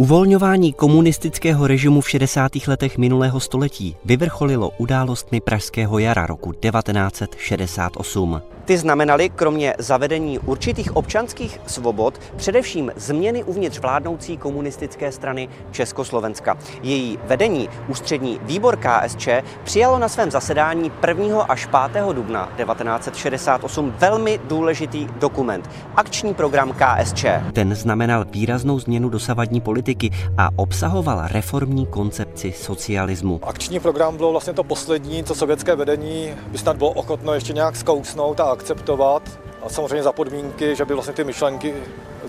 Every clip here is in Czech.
Uvolňování komunistického režimu v 60. letech minulého století vyvrcholilo událostmi Pražského jara roku 1968. Ty znamenaly kromě zavedení určitých občanských svobod především změny uvnitř vládnoucí komunistické strany Československa. Její vedení, ústřední výbor KSČ, přijalo na svém zasedání 1. až 5. dubna 1968 velmi důležitý dokument, akční program KSČ. Ten znamenal výraznou změnu dosavadní politiky a obsahoval reformní koncepci socialismu. Akční program bylo vlastně to poslední, co sovětské vedení by snad bylo ochotno ještě nějak zkousnout a akceptovat. A samozřejmě za podmínky, že by vlastně ty myšlenky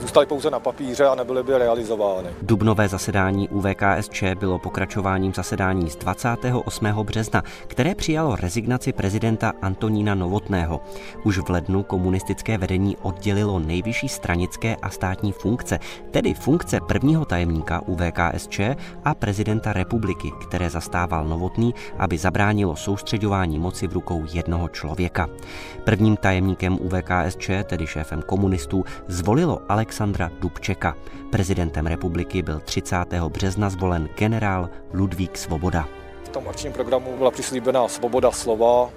zůstaly pouze na papíře a nebyly by realizovány. Dubnové zasedání UVKSČ bylo pokračováním zasedání z 28. března, které přijalo rezignaci prezidenta Antonína Novotného. Už v lednu komunistické vedení oddělilo nejvyšší stranické a státní funkce, tedy funkce prvního tajemníka UVKSČ a prezidenta republiky, které zastával Novotný, aby zabránilo soustředování moci v rukou jednoho člověka. Prvním tajemníkem UVKSČ, tedy šéfem komunistů, zvolilo Alex Alexandra Dubčeka. Prezidentem republiky byl 30. března zvolen generál Ludvík Svoboda. V tom akčním programu byla přislíbená svoboda slova,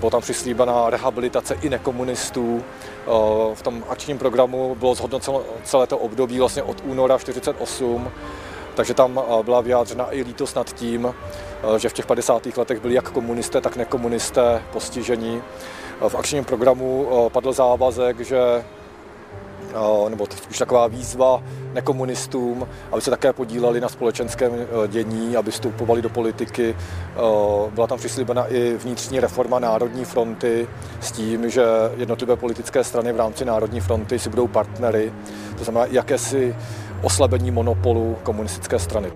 byla tam přislíbená rehabilitace i nekomunistů. V tom akčním programu bylo zhodnoceno celé to období vlastně od února 1948, takže tam byla vyjádřena i lítost nad tím, že v těch 50. letech byli jak komunisté, tak nekomunisté postiženi v akčním programu eh, padl závazek, že eh, nebo už taková výzva nekomunistům, aby se také podíleli na společenském eh, dění, aby vstupovali do politiky. Byla tam přislíbena i vnitřní reforma Národní fronty s tím, že jednotlivé politické strany v rámci Národní fronty si budou partnery, to znamená jakési oslabení monopolu komunistické strany.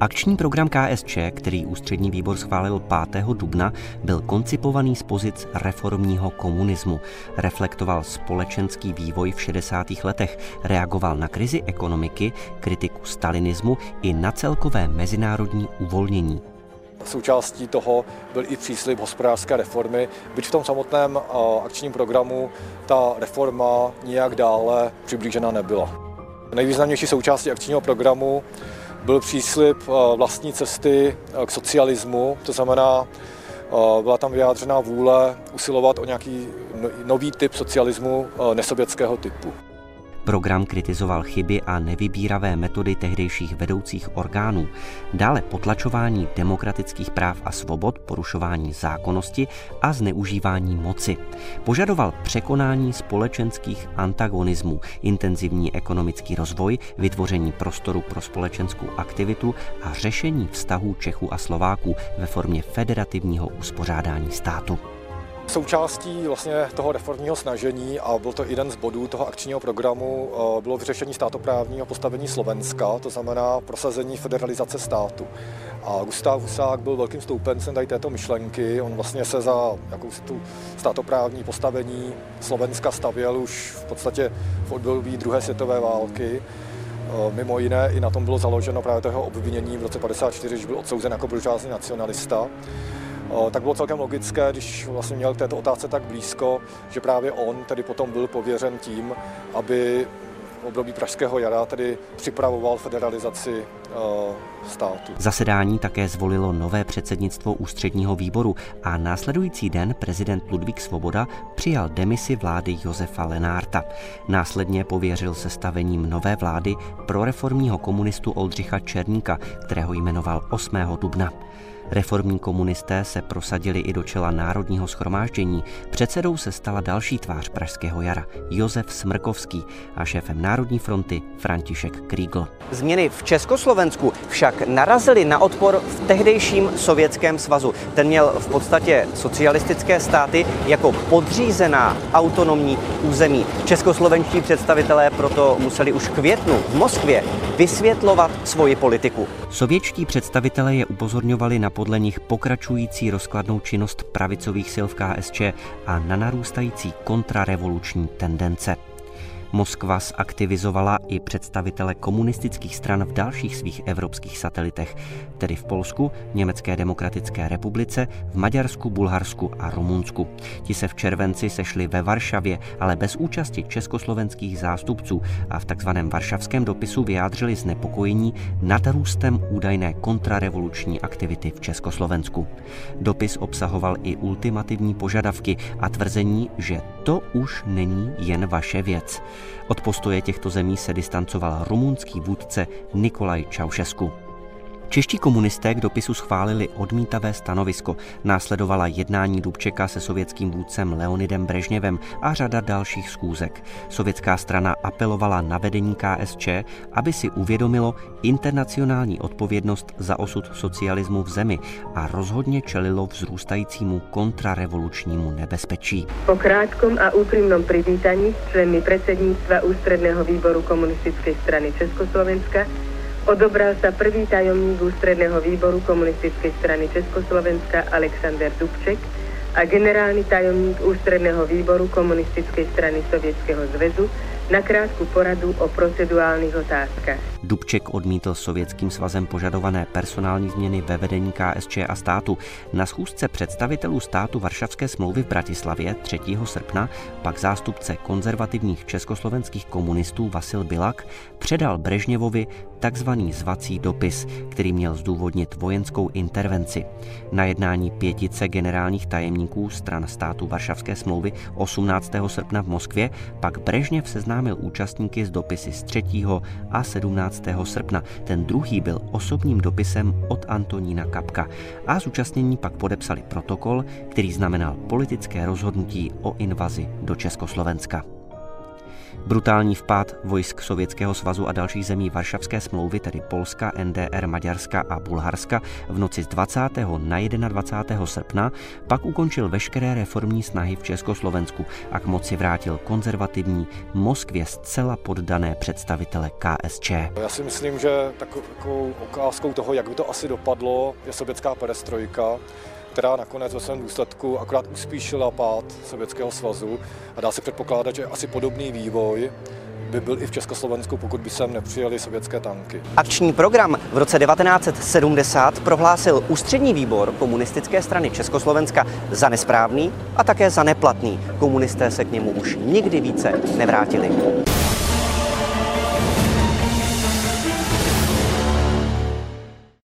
Akční program KSČ, který ústřední výbor schválil 5. dubna, byl koncipovaný z pozic reformního komunismu. Reflektoval společenský vývoj v 60. letech, reagoval na krizi ekonomiky, kritiku stalinismu i na celkové mezinárodní uvolnění. Součástí toho byl i příslip hospodářské reformy, byť v tom samotném akčním programu ta reforma nijak dále přiblížena nebyla. Nejvýznamnější součástí akčního programu byl příslip eh, vlastní cesty eh, k socialismu, to znamená, eh, byla tam vyjádřená vůle usilovat o nějaký no, nový typ socialismu nesovětského typu. Program kritizoval chyby a nevybíravé metody tehdejších vedoucích orgánů, dále potlačování demokratických práv a svobod, porušování zákonnosti a zneužívání moci. Požadoval překonání společenských antagonismů, intenzivní ekonomický rozvoj, vytvoření prostoru pro společenskou aktivitu a řešení vztahů Čechů a Slováků ve formě federativního uspořádání státu. Součástí vlastně toho reformního snažení a byl to jeden z bodů toho akčního programu, eh, bylo vyřešení státoprávního postavení Slovenska, to znamená prosazení federalizace státu. A Gustav Husák byl velkým stoupencem tady této myšlenky. On vlastně se za jakousi tu státoprávní postavení Slovenska stavěl už v podstatě v období druhé světové války. Eh, mimo jiné i na tom bylo založeno právě toho obvinění v roce 54, když byl odsouzen jako buržázní nacionalista tak bylo celkem logické, když vlastně měl k této otázce tak blízko, že právě on tedy potom byl pověřen tím, aby v období Pražského jara tedy připravoval federalizaci státu. Zasedání také zvolilo nové předsednictvo ústředního výboru a následující den prezident Ludvík Svoboda přijal demisi vlády Josefa Lenárta. Následně pověřil sestavením nové vlády pro reformního komunistu Oldřicha Černíka, kterého jmenoval 8. dubna. Reformní komunisté se prosadili i do čela Národního schromáždění. Předsedou se stala další tvář Pražského jara, Josef Smrkovský a šéfem Národní fronty František Krígl. Změny v Československu však narazily na odpor v tehdejším Sovětském svazu. Ten měl v podstatě socialistické státy jako podřízená autonomní území. Českoslovenští představitelé proto museli už květnu v Moskvě vysvětlovat svoji politiku. Sovětští představitelé je upozorňovali na podle nich pokračující rozkladnou činnost pravicových sil v KSČ a na narůstající kontrarevoluční tendence. Moskva zaktivizovala i představitele komunistických stran v dalších svých evropských satelitech, tedy v Polsku, Německé demokratické republice, v Maďarsku, Bulharsku a Rumunsku. Ti se v červenci sešli ve Varšavě, ale bez účasti československých zástupců a v takzvaném varšavském dopisu vyjádřili znepokojení nad růstem údajné kontrarevoluční aktivity v Československu. Dopis obsahoval i ultimativní požadavky a tvrzení, že to už není jen vaše věc. Od postoje těchto zemí se distancoval rumunský vůdce Nikolaj Čaušesku. Čeští komunisté k dopisu schválili odmítavé stanovisko. Následovala jednání Dubčeka se sovětským vůdcem Leonidem Brežněvem a řada dalších schůzek. Sovětská strana apelovala na vedení KSČ, aby si uvědomilo internacionální odpovědnost za osud socialismu v zemi a rozhodně čelilo vzrůstajícímu kontrarevolučnímu nebezpečí. Po krátkom a úprimnom privítaní s členmi predsedníctva Ústredného výboru komunistickej strany Československa Odobral sa prvý tajomník ústredného výboru komunistickej strany Československa Alexander Dubček a generálny tajomník ústredného výboru komunistickej strany Sovětského zväzu na krátku poradu o procedurálnych otázkach. Dubček odmítl sovětským svazem požadované personální změny ve vedení KSČ a státu. Na schůzce představitelů státu Varšavské smlouvy v Bratislavě 3. srpna pak zástupce konzervativních československých komunistů Vasil Bilak předal Brežněvovi takzvaný zvací dopis, který měl zdůvodnit vojenskou intervenci. Na jednání pětice generálních tajemníků stran státu Varšavské smlouvy 18. srpna v Moskvě pak Brežněv seznámil účastníky z dopisy z 3. a 17. srpna. Ten druhý byl osobním dopisem od Antonína Kapka a zúčastnění pak podepsali protokol, který znamenal politické rozhodnutí o invazi do Československa. Brutální vpád vojsk Sovětského svazu a dalších zemí Varšavské smlouvy, tedy Polska, NDR, Maďarska a Bulharska, v noci z 20. na 21. srpna pak ukončil veškeré reformní snahy v Československu a k moci vrátil konzervativní Moskvě zcela poddané představitele KSČ. Já si myslím, že takovou ukázkou toho, jak by to asi dopadlo, je sovětská perestrojka, která nakonec ve svém důsledku akorát uspíšila pád Sovětského svazu a dá se předpokládat, že asi podobný vývoj by byl i v Československu, pokud by sem nepřijeli sovětské tanky. Akční program v roce 1970 prohlásil ústřední výbor komunistické strany Československa za nesprávný a také za neplatný. Komunisté se k němu už nikdy více nevrátili.